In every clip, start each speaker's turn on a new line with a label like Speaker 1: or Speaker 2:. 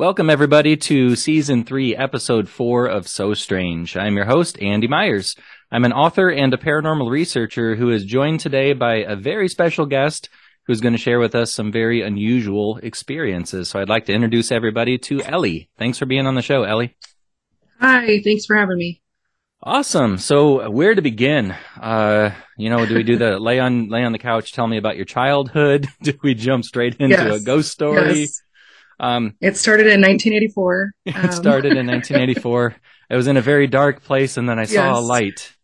Speaker 1: Welcome, everybody, to season three, episode four of So Strange. I'm your host, Andy Myers. I'm an author and a paranormal researcher who is joined today by a very special guest who's going to share with us some very unusual experiences. So I'd like to introduce everybody to Ellie. Thanks for being on the show, Ellie.
Speaker 2: Hi, thanks for having me.
Speaker 1: Awesome. So where to begin? Uh, you know, do we do the lay on lay on the couch, tell me about your childhood? Do we jump straight into yes. a ghost story?
Speaker 2: Yes. Um, it started in 1984.
Speaker 1: Um, it started in 1984. It was in a very dark place, and then I saw yes. a light.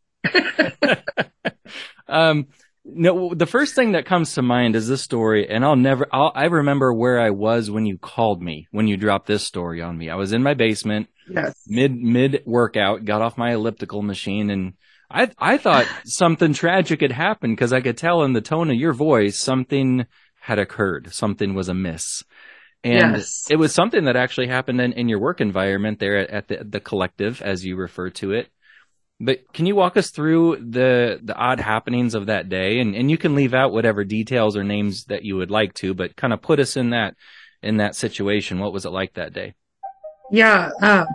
Speaker 1: um, no, the first thing that comes to mind is this story, and I'll never. I'll, I remember where I was when you called me when you dropped this story on me. I was in my basement,
Speaker 2: yes.
Speaker 1: mid mid workout, got off my elliptical machine, and I I thought something tragic had happened because I could tell in the tone of your voice something had occurred, something was amiss. And yes. it was something that actually happened in, in your work environment there at, at the, the collective, as you refer to it. But can you walk us through the the odd happenings of that day? And and you can leave out whatever details or names that you would like to, but kind of put us in that in that situation. What was it like that day?
Speaker 2: Yeah. Um,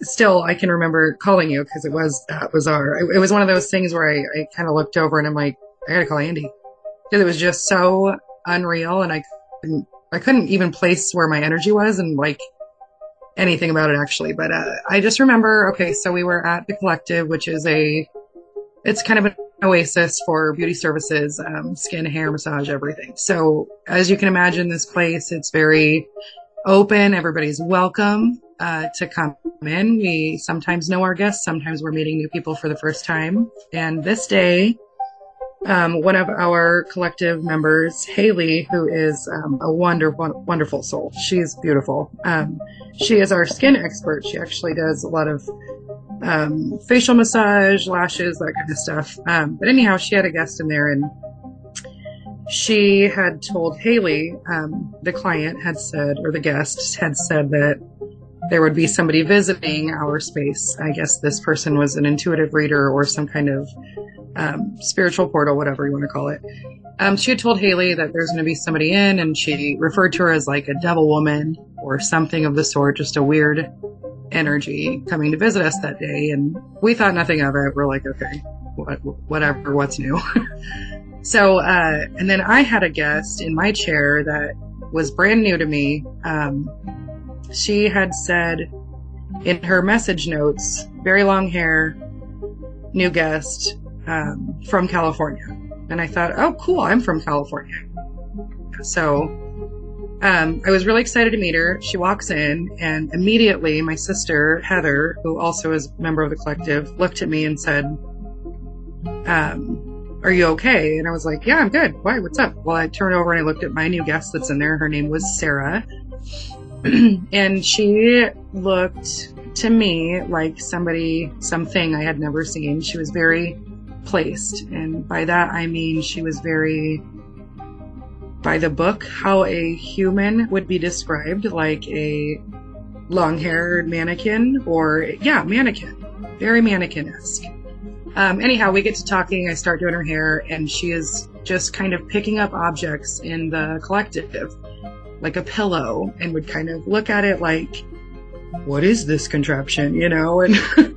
Speaker 2: still, I can remember calling you because it was that was our. It, it, was one of those things where I, I kind of looked over and I'm like, I gotta call Andy because it was just so unreal, and I couldn't I couldn't even place where my energy was and like anything about it actually. But uh, I just remember, okay, so we were at the collective, which is a, it's kind of an oasis for beauty services, um, skin, hair, massage, everything. So as you can imagine, this place, it's very open. Everybody's welcome uh, to come in. We sometimes know our guests. Sometimes we're meeting new people for the first time. And this day, um, one of our collective members, Haley, who is um, a wonderful, wonderful soul. She's beautiful. Um, she is our skin expert. She actually does a lot of um, facial massage, lashes, that kind of stuff. Um, but anyhow, she had a guest in there, and she had told Haley, um, the client had said, or the guest had said that there would be somebody visiting our space. I guess this person was an intuitive reader or some kind of um, spiritual portal, whatever you want to call it. Um, she had told Haley that there's going to be somebody in, and she referred to her as like a devil woman or something of the sort, just a weird energy coming to visit us that day. And we thought nothing of it. We're like, okay, what, whatever, what's new? so, uh, and then I had a guest in my chair that was brand new to me. Um, she had said in her message notes, very long hair, new guest, um, from California. And I thought, oh, cool, I'm from California. So um, I was really excited to meet her. She walks in, and immediately my sister, Heather, who also is a member of the collective, looked at me and said, um, Are you okay? And I was like, Yeah, I'm good. Why? What's up? Well, I turned over and I looked at my new guest that's in there. Her name was Sarah. and she looked to me like somebody, something I had never seen. She was very placed. And by that, I mean she was very by the book how a human would be described, like a long haired mannequin or, yeah, mannequin. Very mannequin esque. Um, anyhow, we get to talking. I start doing her hair, and she is just kind of picking up objects in the collective, like a pillow, and would kind of look at it like, what is this contraption, you know? And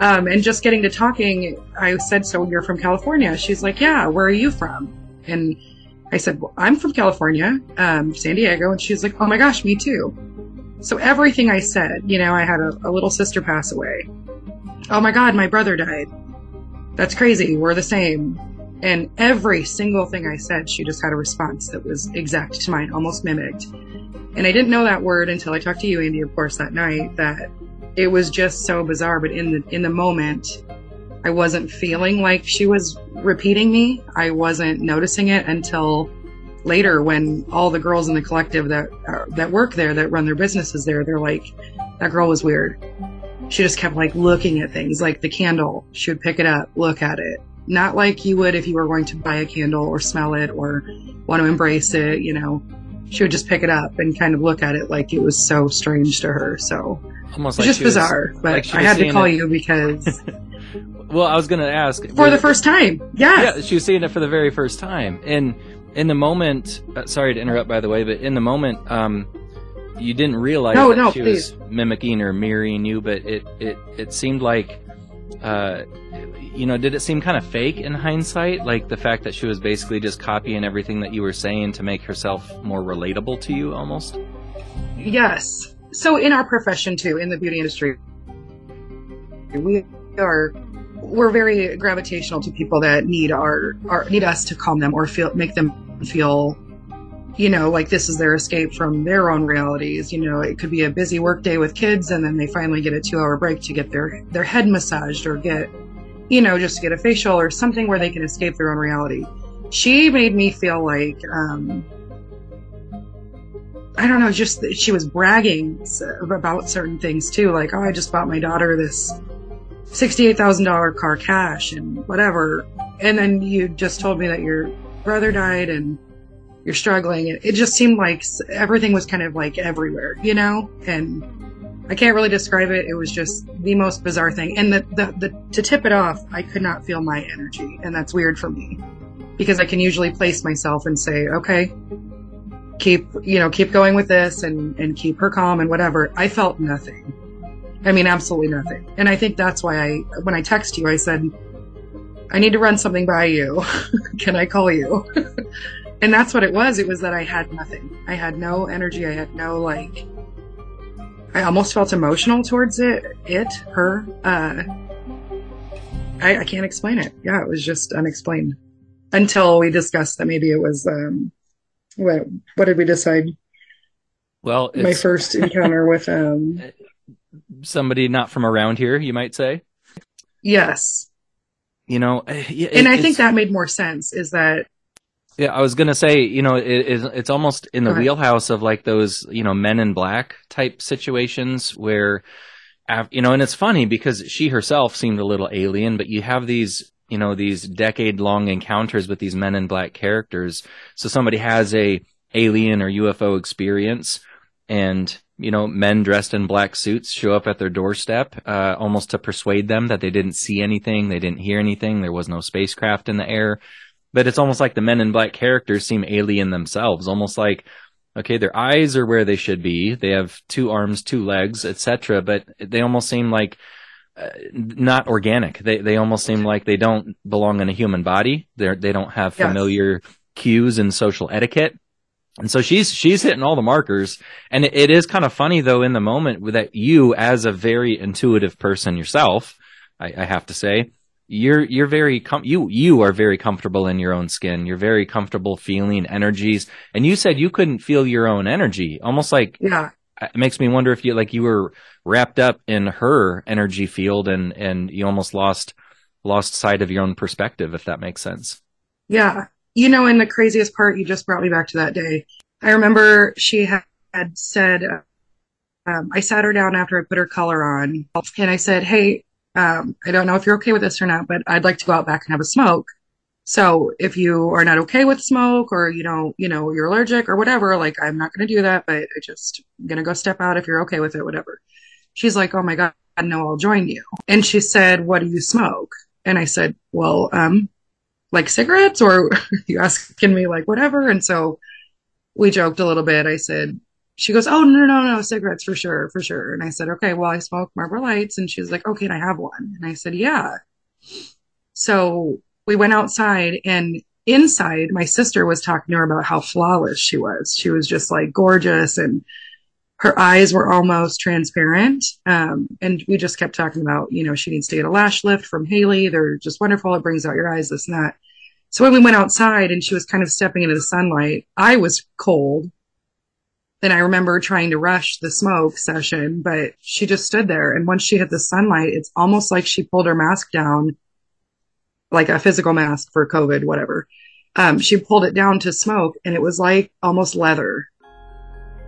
Speaker 2: Um, and just getting to talking, I said, So you're from California? She's like, Yeah, where are you from? And I said, Well, I'm from California, um, San Diego. And she's like, Oh my gosh, me too. So everything I said, you know, I had a, a little sister pass away. Oh my God, my brother died. That's crazy. We're the same. And every single thing I said, she just had a response that was exact to mine, almost mimicked. And I didn't know that word until I talked to you, Andy, of course, that night, that it was just so bizarre. But in the in the moment, I wasn't feeling like she was repeating me. I wasn't noticing it until later when all the girls in the collective that uh, that work there that run their businesses there they're like that girl was weird she just kept like looking at things like the candle she would pick it up look at it not like you would if you were going to buy a candle or smell it or want to embrace it you know she would just pick it up and kind of look at it like it was so strange to her so almost like just bizarre. Was, but like I had to call it. you because.
Speaker 1: well, I was going to ask
Speaker 2: for the first time. Yes.
Speaker 1: Yeah, she was seeing it for the very first time, and in the moment. Uh, sorry to interrupt, by the way, but in the moment, um, you didn't realize
Speaker 2: No,
Speaker 1: that
Speaker 2: no,
Speaker 1: she
Speaker 2: please.
Speaker 1: was mimicking or mirroring you, but it it it seemed like, uh, you know, did it seem kind of fake in hindsight? Like the fact that she was basically just copying everything that you were saying to make herself more relatable to you, almost.
Speaker 2: Yes. So in our profession too, in the beauty industry, we are we're very gravitational to people that need our, our need us to calm them or feel make them feel you know like this is their escape from their own realities you know it could be a busy work day with kids and then they finally get a two hour break to get their their head massaged or get you know just to get a facial or something where they can escape their own reality she made me feel like um I don't know, just that she was bragging about certain things too. Like, oh, I just bought my daughter this $68,000 car cash and whatever. And then you just told me that your brother died and you're struggling. It, it just seemed like everything was kind of like everywhere, you know? And I can't really describe it. It was just the most bizarre thing. And the, the, the, to tip it off, I could not feel my energy. And that's weird for me. Because I can usually place myself and say, okay, keep you know keep going with this and and keep her calm and whatever. I felt nothing. I mean absolutely nothing. And i think that's why i when i text you i said i need to run something by you. Can i call you? And that's what it was. It was that i had nothing. I had no energy. I had no like i almost felt emotional towards it it her uh i i can't explain it. Yeah it was just unexplained. Until we discussed that maybe it was um what what did we decide?
Speaker 1: Well,
Speaker 2: my first encounter with um
Speaker 1: somebody not from around here, you might say.
Speaker 2: yes.
Speaker 1: You know, eh, yeah,
Speaker 2: and
Speaker 1: it-
Speaker 2: i think that made more sense is that
Speaker 1: Yeah, I was gonna say, you know, it, it's it's almost in the wheelhouse of like those, you know, Men in Black type situations where, you know, and it's funny because she herself seemed a little alien, but you have these, you know, these decade long encounters with these Men in Black characters. So somebody has a alien or UFO experience, and you know, men dressed in black suits show up at their doorstep, uh, almost to persuade them that they didn't see anything, they didn't hear anything, there was no spacecraft in the air but it's almost like the men in black characters seem alien themselves. Almost like okay their eyes are where they should be. They have two arms two legs etc but they almost seem like uh, not organic. They they almost seem like they don't belong in a human body. They they don't have
Speaker 2: Yes.
Speaker 1: familiar cues and social etiquette. And so she's she's hitting all the markers. And it, it is kind of funny though in the moment that you as a very intuitive person yourself I, I have to say you're you're very com- you you are very comfortable in your own skin. You're very comfortable feeling energies, and you said you couldn't feel your own energy. Almost like
Speaker 2: yeah
Speaker 1: it makes me wonder if you like you were wrapped up in her energy field, and and you almost lost lost sight of your own perspective. If that makes sense.
Speaker 2: yeah you know and the craziest part you just brought me back to that day i remember she had, said um, i sat her down after i put her color on and i said hey um, i don't know if you're okay with this or not but i'd like to go out back and have a smoke. So if you are not okay with smoke or you don't you know you're allergic or whatever like i'm not going to do that but i just gonna go step out if you're okay with it whatever. She's like oh my god no i'll join you. And she said what do you smoke? And i said well um like cigarettes or you asking me like whatever. And so we joked a little bit. I said she goes oh no no no cigarettes for sure for sure. And i said okay well i smoke marlboro lights. And she's like oh can i have one. And i said yeah. So we went outside and inside my sister was talking to her about how flawless she was. She was just like gorgeous and her eyes were almost transparent. Um, and we just kept talking about you know she needs to get a lash lift from haley. They're just wonderful. It brings out your eyes this and that. So when we went outside and she was kind of stepping into the sunlight i was cold and i remember trying to rush the smoke session but she just stood there and once she hit the sunlight it's almost like she pulled her mask down like a physical mask for covid whatever um, she pulled it down to smoke and it was like almost leather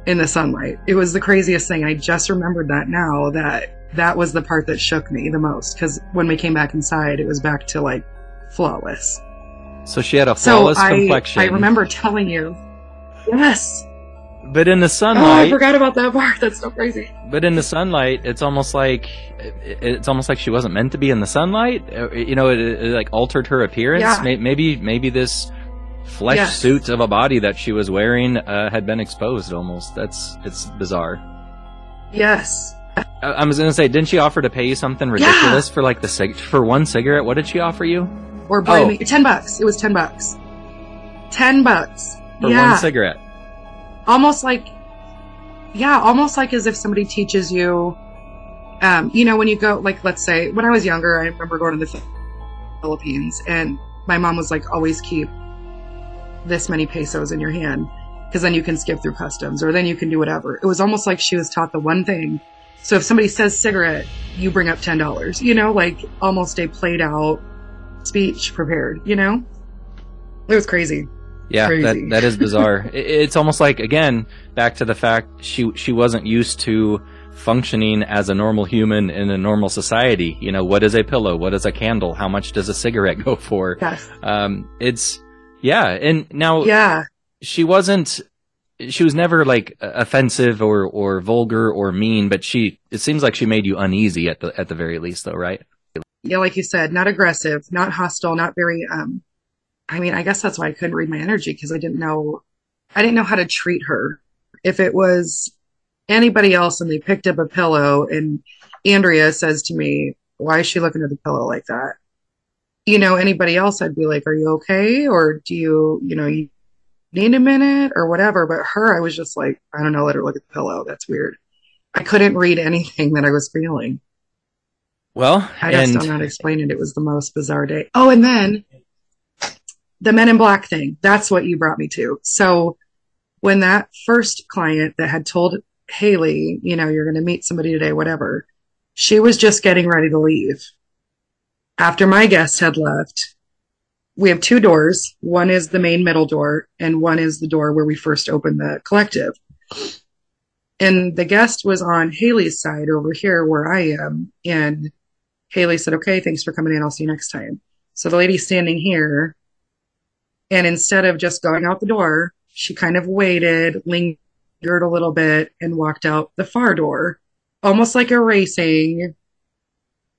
Speaker 2: in the sunlight. It was the craziest thing. I just remembered that now that that was the part that shook me the most because when we came back inside, it was back to like flawless.
Speaker 1: So she had a
Speaker 2: So
Speaker 1: flawless
Speaker 2: I,
Speaker 1: complexion.
Speaker 2: I remember telling you, yes.
Speaker 1: But in the sunlight,
Speaker 2: Oh, I forgot about that part. That's so crazy.
Speaker 1: but in the sunlight, it's almost like it's almost like she wasn't meant to be in the sunlight. Uh, You know, it, it, like altered her appearance.
Speaker 2: Yeah.
Speaker 1: Maybe maybe this flesh
Speaker 2: Yes.
Speaker 1: suit of a body that she was wearing uh, had been exposed almost. That's it's bizarre.
Speaker 2: Yes.
Speaker 1: I, I was gonna say, didn't she offer to pay you something ridiculous for like the cig- for one cigarette? What did she offer you
Speaker 2: Or buy
Speaker 1: Oh.
Speaker 2: me ten bucks. It was ten bucks. Ten bucks.
Speaker 1: for
Speaker 2: yeah.
Speaker 1: one cigarette?
Speaker 2: Almost like yeah almost like as if somebody teaches you um you know when you go like let's say when i was younger i remember going to the philippines and my mom was like always keep this many pesos in your hand because then you can skip through customs or then you can do whatever. It was almost like she was taught the one thing. So if somebody says cigarette you bring up ten dollars you know like almost a played out speech prepared you know? It was crazy
Speaker 1: Yeah, that that is bizarre. It's almost like again back to the fact she she wasn't used to functioning as a normal human in a normal society. You know, what is a pillow? What is a candle? How much does a cigarette go for?
Speaker 2: yes
Speaker 1: Um, it's yeah, and now
Speaker 2: yeah
Speaker 1: she wasn't. She was never like offensive or or vulgar or mean, but she it seems like she made you uneasy at the at the very least, though, right?
Speaker 2: yeah, like you said, not aggressive, not hostile, not very, um, I mean, I guess that's why I couldn't read my energy because I didn't know, I didn't know how to treat her. If it was anybody else and they picked up a pillow and Andrea says to me, why is she looking at the pillow like that? You know, anybody else, I'd be like, are you okay? Or do you, you know, you need a minute or whatever? But her, I was just like, I don't know, let her look at the pillow. That's weird. I couldn't read anything that I was feeling.
Speaker 1: Well,
Speaker 2: I just
Speaker 1: and
Speaker 2: don't know how to explain it. It was the most bizarre day. Oh, and then the Men in Black thing. That's what you brought me to. So when that first client that had told Haley, you know, you're going to meet somebody today, whatever, she was just getting ready to leave. After my guest had left, we have two doors. One is the main middle door, and one is the door where we first opened the collective. And the guest was on Haley's side over here where I am. And Haley said, okay, thanks for coming in. I'll see you next time. So the lady standing here. And instead of just going out the door, she kind of waited, lingered a little bit, and walked out the far door, almost like erasing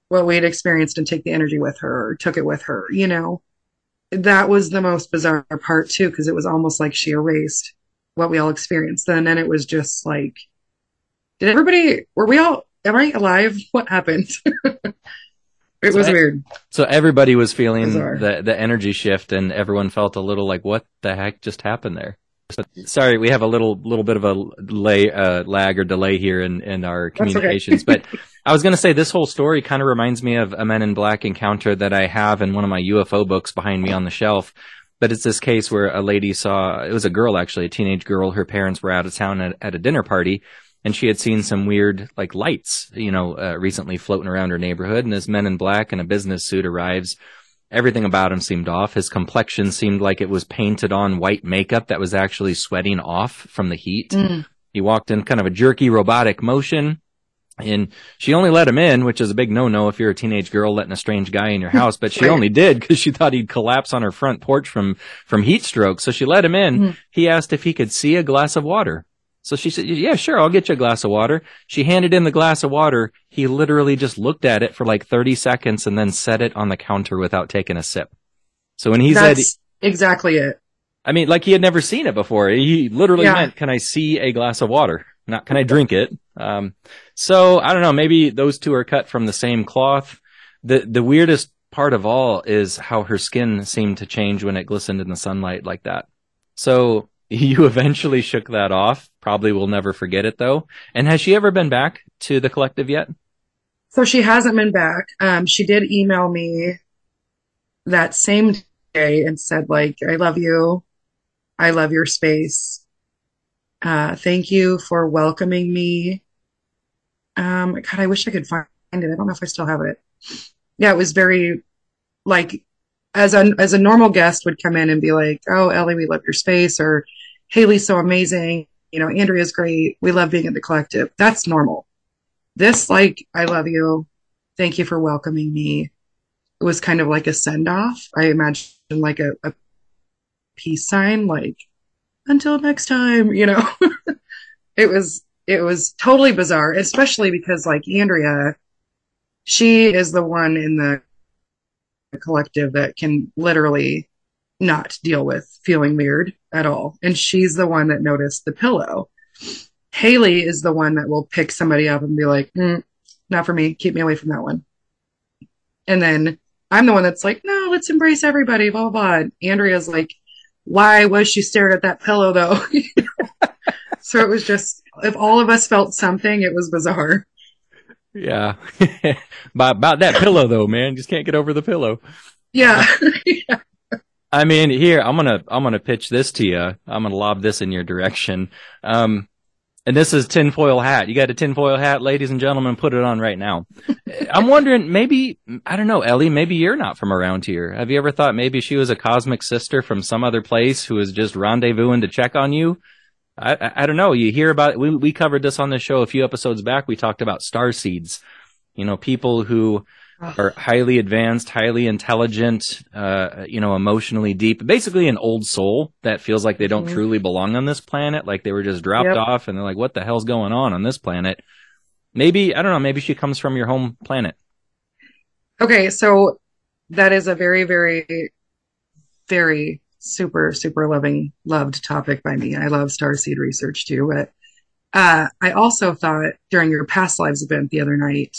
Speaker 2: what we had experienced and take the energy with her or took it with her, you know? That was the most bizarre part too, because it was almost like she erased what we all experienced then. And it was just like, did everybody, were we all, am I alive? What happened? it was
Speaker 1: So
Speaker 2: weird.
Speaker 1: So everybody was feeling
Speaker 2: Bizarre.
Speaker 1: the the energy shift, and everyone felt a little like, "What the heck just happened there?" But sorry, we have a little little bit of a lay, uh, lag or delay here in in our
Speaker 2: That's okay.
Speaker 1: communications. but I was going to say this whole story kind of reminds me of a Men in Black encounter that I have in one of my UFO books behind me on the shelf. But it's this case where a lady saw it was a girl actually, a teenage girl. Her parents were out of town at, at a dinner party, and she had seen some weird like lights, you know, uh, recently floating around her neighborhood. And this men in black in a business suit arrives. Everything about him seemed off. His complexion seemed like it was painted on white makeup that was actually sweating off from the heat.
Speaker 2: Mm.
Speaker 1: He walked in kind of a jerky robotic motion. And she only let him in, which is a big no-no if you're a teenage girl letting a strange guy in your house. But she only did because she thought he'd collapse on her front porch from from heat stroke. So she let him in.
Speaker 2: Mhm.
Speaker 1: He asked if he could see a glass of water. So she said, "Yeah, sure, I'll get you a glass of water." She handed in the glass of water. He literally just looked at it for like 30 seconds and then set it on the counter without taking a sip. So when he said,
Speaker 2: exactly it.
Speaker 1: I mean, like he had never seen it before. He literally
Speaker 2: Yeah.
Speaker 1: meant, "Can I see a glass of water?" Not, "Can I drink it?" Um, so I don't know. Maybe those two are cut from the same cloth. the The weirdest part of all is how her skin seemed to change when it glistened in the sunlight like that. So you eventually shook that off. Probably will never forget it though. And has she ever been back to the collective yet?
Speaker 2: So she hasn't been back. Um, she did email me that same day and said, like, I love you. I love your space. Uh, thank you for welcoming me. Um, God, I wish I could find it. I don't know if I still have it. Yeah, it was very like as a as a normal guest would come in and be like, "Oh, Ellie, we love your space," or "Haley's so amazing," you know, "Andrea's great. We love being at the collective." That's normal. This, like, I love you. Thank you for welcoming me. It was kind of like a send off. I imagine like a, a peace sign, like until next time, you know. it was it was totally bizarre, especially because like Andrea, she is the one in the collective that can literally not deal with feeling weird at all. And she's the one that noticed the pillow. Haley is the one that will pick somebody up and be like, mm, not for me. Keep me away from that one. And then I'm the one that's like, no, let's embrace everybody, blah, blah, blah. And Andrea's like, why was she staring at that pillow though? so it was just, if all of us felt something, it was bizarre.
Speaker 1: Yeah. about, about that pillow though, man. Just can't get over the pillow.
Speaker 2: Yeah.
Speaker 1: I mean, here, I'm gonna, I'm gonna pitch this to you. I'm gonna lob this in your direction. Um, and this is tinfoil hat. You got a tinfoil hat, ladies and gentlemen, put it on right now. I'm wondering, maybe, I don't know, Ellie, maybe you're not from around here. Have you ever thought maybe she was a cosmic sister from some other place who is just rendezvousing to check on you? I, I, I don't know. You hear about, we, we covered this on the show a few episodes back. We talked about star seeds. You know, people who are highly advanced, highly intelligent, uh, you know, emotionally deep, basically an old soul that feels like they don't mm-hmm. truly belong on this planet. Like they were just dropped yep. off and they're like, what the hell's going on on this planet? Maybe, I don't know, maybe she comes from your home planet.
Speaker 2: Okay. So that is a very, very, very super, super loving, loved topic by me. I love starseed research too, but, uh, I also thought during your past lives event the other night,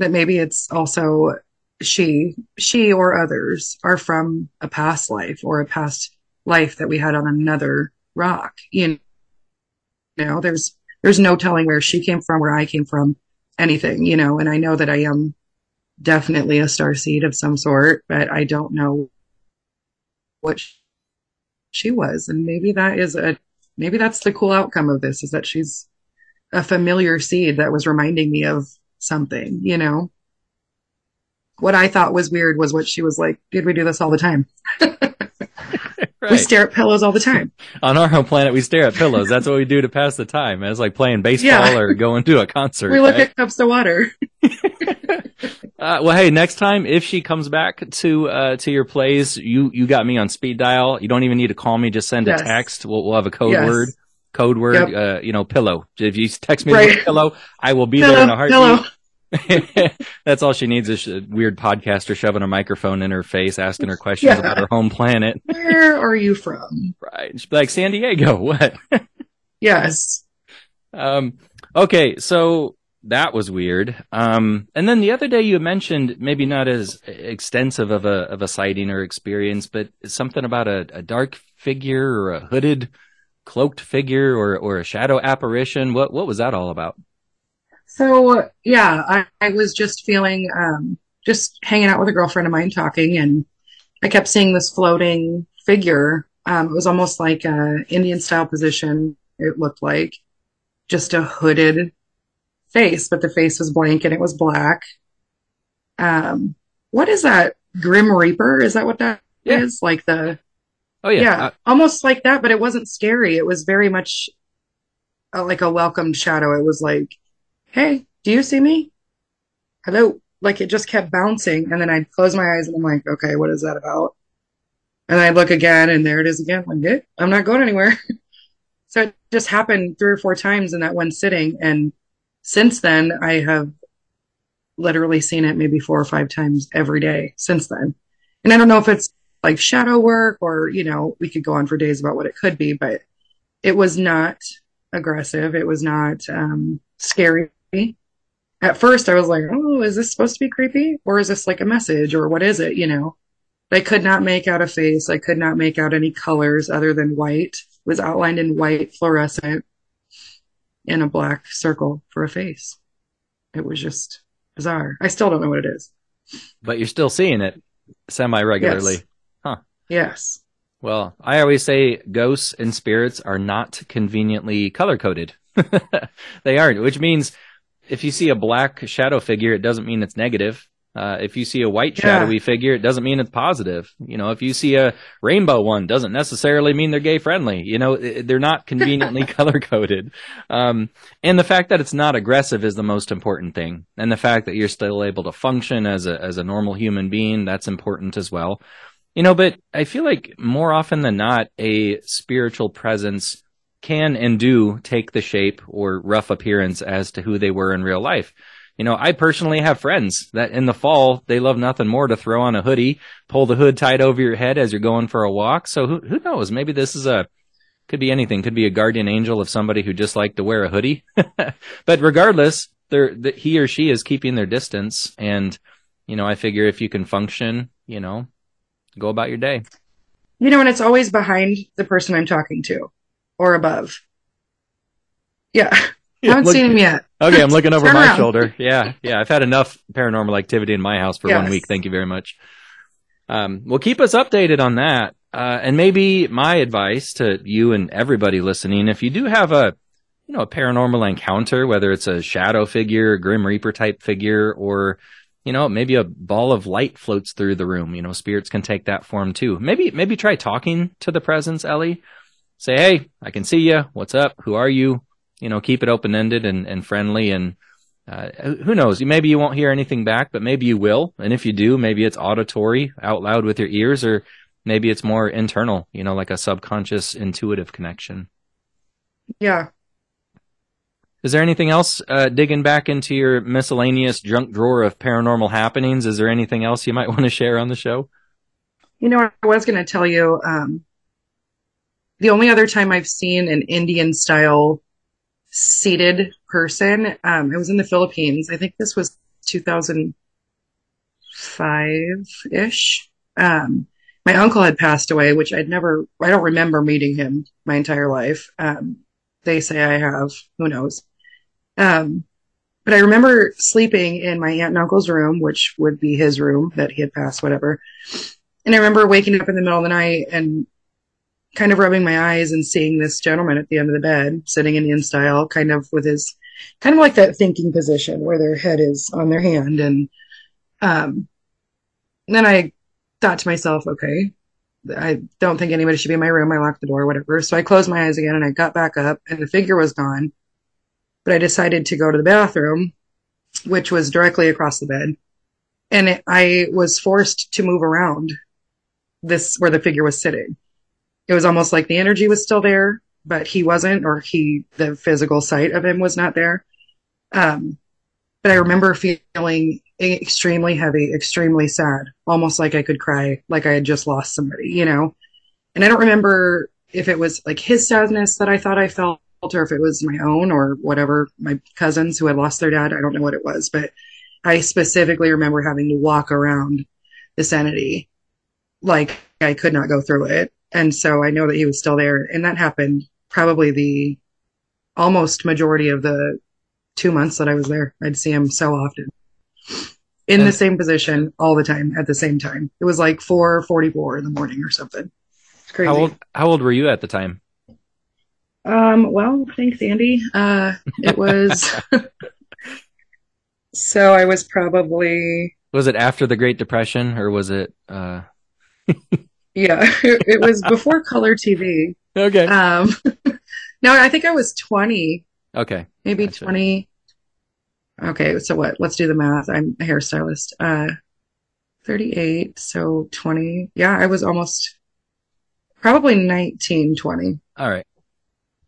Speaker 2: that maybe it's also she, she or others are from a past life or a past life that we had on another rock. You know, there's, there's no telling where she came from, where I came from, anything, you know, and I know that I am definitely a star seed of some sort, but I don't know what she was. And maybe that is a, maybe that's the cool outcome of this is that she's a familiar seed that was reminding me of something, you know? What I thought was weird was what she was like, did we do this all the time? right. We stare at pillows all the time.
Speaker 1: On our home planet, we stare at pillows. That's what we do to pass the time. It's like playing baseball yeah. or going to a concert.
Speaker 2: We look right? at cups of water.
Speaker 1: Uh, well, hey, next time if she comes back to uh, to your place, you you got me on speed dial. You don't even need to call me; just send yes. a text. We'll, we'll have a code yes. word code word, yep. uh, you know, pillow. If you text me right. pillow, I will be pillow, there in a heartbeat. That's all she needs is a weird podcaster shoving a microphone in her face, asking her questions yeah. about her home planet.
Speaker 2: Where are you from?
Speaker 1: Right. She'd be like, San Diego. What?
Speaker 2: yes.
Speaker 1: Um, okay. So that was weird. Um, and then the other day you mentioned maybe not as extensive of a, of a sighting or experience, but something about a, a dark figure or a hooded cloaked figure or or a shadow apparition? What what was that all about?
Speaker 2: So yeah, I, I was just feeling um, just hanging out with a girlfriend of mine talking, and I kept seeing this floating figure. Um, it was almost like a Indian style position. It looked like just a hooded face, but the face was blank and it was black. Um, what is that? Grim Reaper? Is that what that yeah. is? Like the
Speaker 1: Oh yeah,
Speaker 2: yeah, uh, almost like that, but it wasn't scary. It was very much a, like a welcomed shadow. It was like, "Hey, do you see me? Hello." Like it just kept bouncing, and then I'd close my eyes and I'm like, "Okay, what is that about?" And I look again, and there it is again. I'm like, I'm not going anywhere. so it just happened three or four times in that one sitting, and since then I have literally seen it maybe four or five times every day since then. And I don't know if it's like shadow work or, you know, we could go on for days about what it could be, but it was not aggressive. It was not um, scary. At first, I was like, oh, is this supposed to be creepy? Or is this like a message? Or what is it? You know, I could not make out a face. I could not make out any colors other than white. It was outlined in white fluorescent in a black circle for a face. It was just bizarre. I still don't know what it is.
Speaker 1: But you're still seeing it semi regularly.
Speaker 2: Yes. Yes.
Speaker 1: Well, I always say ghosts and spirits are not conveniently color coded. they aren't, which means if you see a black shadow figure, it doesn't mean it's negative. Uh, if you see a white shadowy yeah. figure, it doesn't mean it's positive. You know, if you see a rainbow one, doesn't necessarily mean they're gay friendly. You know, they're not conveniently color coded. Um, and the fact that it's not aggressive is the most important thing. And the fact that you're still able to function as a, as a normal human being, that's important as well. You know, but I feel like more often than not, a spiritual presence can and do take the shape or rough appearance as to who they were in real life. you know, I personally have friends that in the fall, they love nothing more to throw on a hoodie, pull the hood tight over your head as you're going for a walk. So who, who knows? Maybe this is a, could be anything. Could be a guardian angel of somebody who just liked to wear a hoodie. but regardless, they're, that he or she is keeping their distance. And, you know, I figure if you can function, you know, go about your day.
Speaker 2: You know, and it's always behind the person I'm talking to or above. Yeah.
Speaker 1: Yeah,
Speaker 2: haven't
Speaker 1: look-
Speaker 2: seen him yet.
Speaker 1: Okay, I'm looking over my
Speaker 2: around.
Speaker 1: shoulder. Yeah, yeah. I've had enough paranormal activity in my house for one week. Thank you very much. Um, well, keep us updated on that. Uh, and maybe my advice to you and everybody listening, if you do have a, you know, a paranormal encounter, whether it's a shadow figure, a grim reaper type figure, or, you know, maybe a ball of light floats through the room. You know, spirits can take that form too. Maybe, maybe try talking to the presence, Ellie. Say, hey, I can see you. What's up? Who are you? You know, keep it open ended and, and friendly and, uh, who knows? Maybe you won't hear anything back, but maybe you will. And if you do, maybe it's auditory out loud with your ears, or maybe it's more internal, you know, like a subconscious intuitive connection.
Speaker 2: Yeah.
Speaker 1: Is there anything else, uh, digging back into your miscellaneous junk drawer of paranormal happenings? Is there anything else you might want to share on the show?
Speaker 2: You know, I was going to tell you, um, the only other time I've seen an Indian style seated person, um, it was in the Philippines. I think this was 2005 ish. Um, my uncle had passed away, which I'd never, I don't remember meeting him my entire life. Um, they say I have, who knows. Um, but I remember sleeping in my aunt and uncle's room, which would be his room that he had passed, whatever. And I remember waking up in the middle of the night and kind of rubbing my eyes and seeing this gentleman at the end of the bed, sitting Indian style, kind of with his, kind of like that thinking position where their head is on their hand. And, um, then I thought to myself, okay, I don't think anybody should be in my room. I locked the door, whatever. So I closed my eyes again and I got back up and the figure was gone. But I decided to go to the bathroom, which was directly across the bed. And it, I was forced to move around this where the figure was sitting. It was almost like the energy was still there, but he wasn't, or he, the physical sight of him was not there. Um, but I remember feeling extremely heavy, extremely sad, almost like I could cry, like I had just lost somebody, you know? And I don't remember if it was like his sadness that I thought I felt or if it was my own or whatever, my cousins who had lost their dad. I don't know what it was, but I specifically remember having to walk around this entity like I could not go through it. And so I know that he was still there. And that happened probably the almost majority of the two months that I was there. I'd see him so often in the same position all the time at the same time. It was like 444 in the morning or something. It's crazy.
Speaker 1: How old, how old were you at the time?
Speaker 2: Um, well, thanks, Andy. Uh, it was, so I was probably,
Speaker 1: Was it after the Great Depression or was it, uh,
Speaker 2: yeah, it was before color TV.
Speaker 1: okay.
Speaker 2: Um, no, I think I was 20,
Speaker 1: Okay.
Speaker 2: maybe
Speaker 1: Gotcha.
Speaker 2: 20. Okay. So what? Let's do the math. I'm a hairstylist. Uh, 38. So 20. Yeah, I was almost probably 19, 20.
Speaker 1: All right.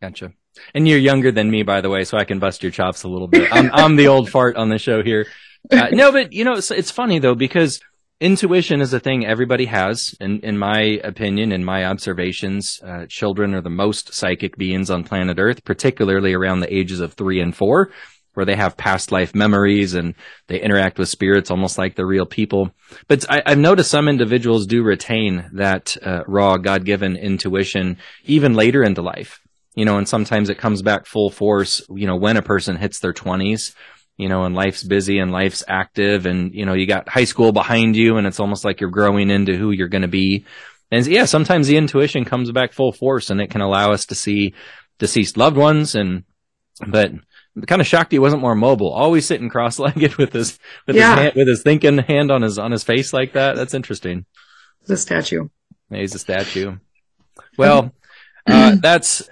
Speaker 1: Gotcha. And you're younger than me, by the way, so I can bust your chops a little bit. I'm, I'm the old fart on the show here. Uh, no, but you know, it's, it's funny though, because intuition is a thing everybody has. In, in my opinion, in my observations, uh, children are the most psychic beings on planet Earth, particularly around the ages of three and four, where they have past life memories and they interact with spirits almost like they're real people. But I, I've noticed some individuals do retain that uh, raw God given intuition even later into life you know, and sometimes it comes back full force, you know, when a person hits their twenties, you know, and life's busy and life's active and, you know, you got high school behind you and it's almost like you're growing into who you're going to be. And yeah, sometimes the intuition comes back full force and it can allow us to see deceased loved ones and, but I'm kind of shocked he wasn't more mobile, always sitting cross-legged with his, with
Speaker 2: Yeah.
Speaker 1: his hand, with his thinking hand on his, on his face like that. That's interesting.
Speaker 2: The statue.
Speaker 1: Yeah, He's a statue. Well, uh, that's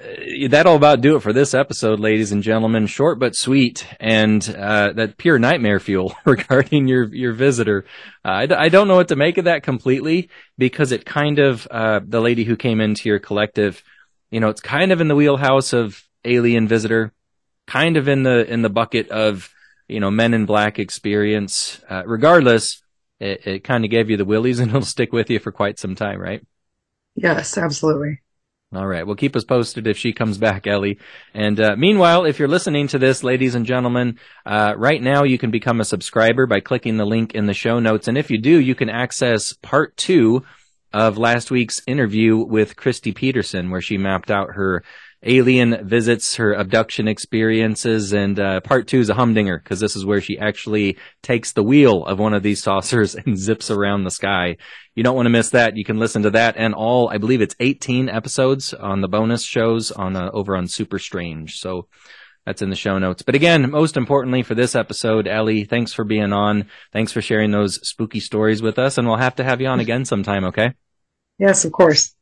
Speaker 1: that'll about do it for this episode, ladies and gentlemen. Short but sweet, and uh, that pure nightmare fuel regarding your your visitor. Uh, I, d- I don't know what to make of that completely because it kind of uh, the lady who came into your collective, you know, it's kind of in the wheelhouse of alien visitor, kind of in the in the bucket of you know, Men in Black experience. Uh, regardless, it, it kind of gave you the willies and it'll stick with you for quite some time, right?
Speaker 2: Yes, absolutely.
Speaker 1: All right. Well, keep us posted if she comes back, Ellie. And uh, meanwhile, if you're listening to this, ladies and gentlemen, uh, right now you can become a subscriber by clicking the link in the show notes. And if you do, you can access part two of last week's interview with Christy Peterson, where she mapped out her alien visits, her abduction experiences, and uh, part two is a humdinger because this is where she actually takes the wheel of one of these saucers and zips around the sky. You don't want to miss that. You can listen to that and all. I believe it's 18 episodes on the bonus shows on uh, over on Super Strange. So. That's in the show notes. But again, most importantly for this episode, Ellie, thanks for being on. Thanks for sharing those spooky stories with us. And we'll have to have you on again sometime, okay?
Speaker 2: Yes, of course.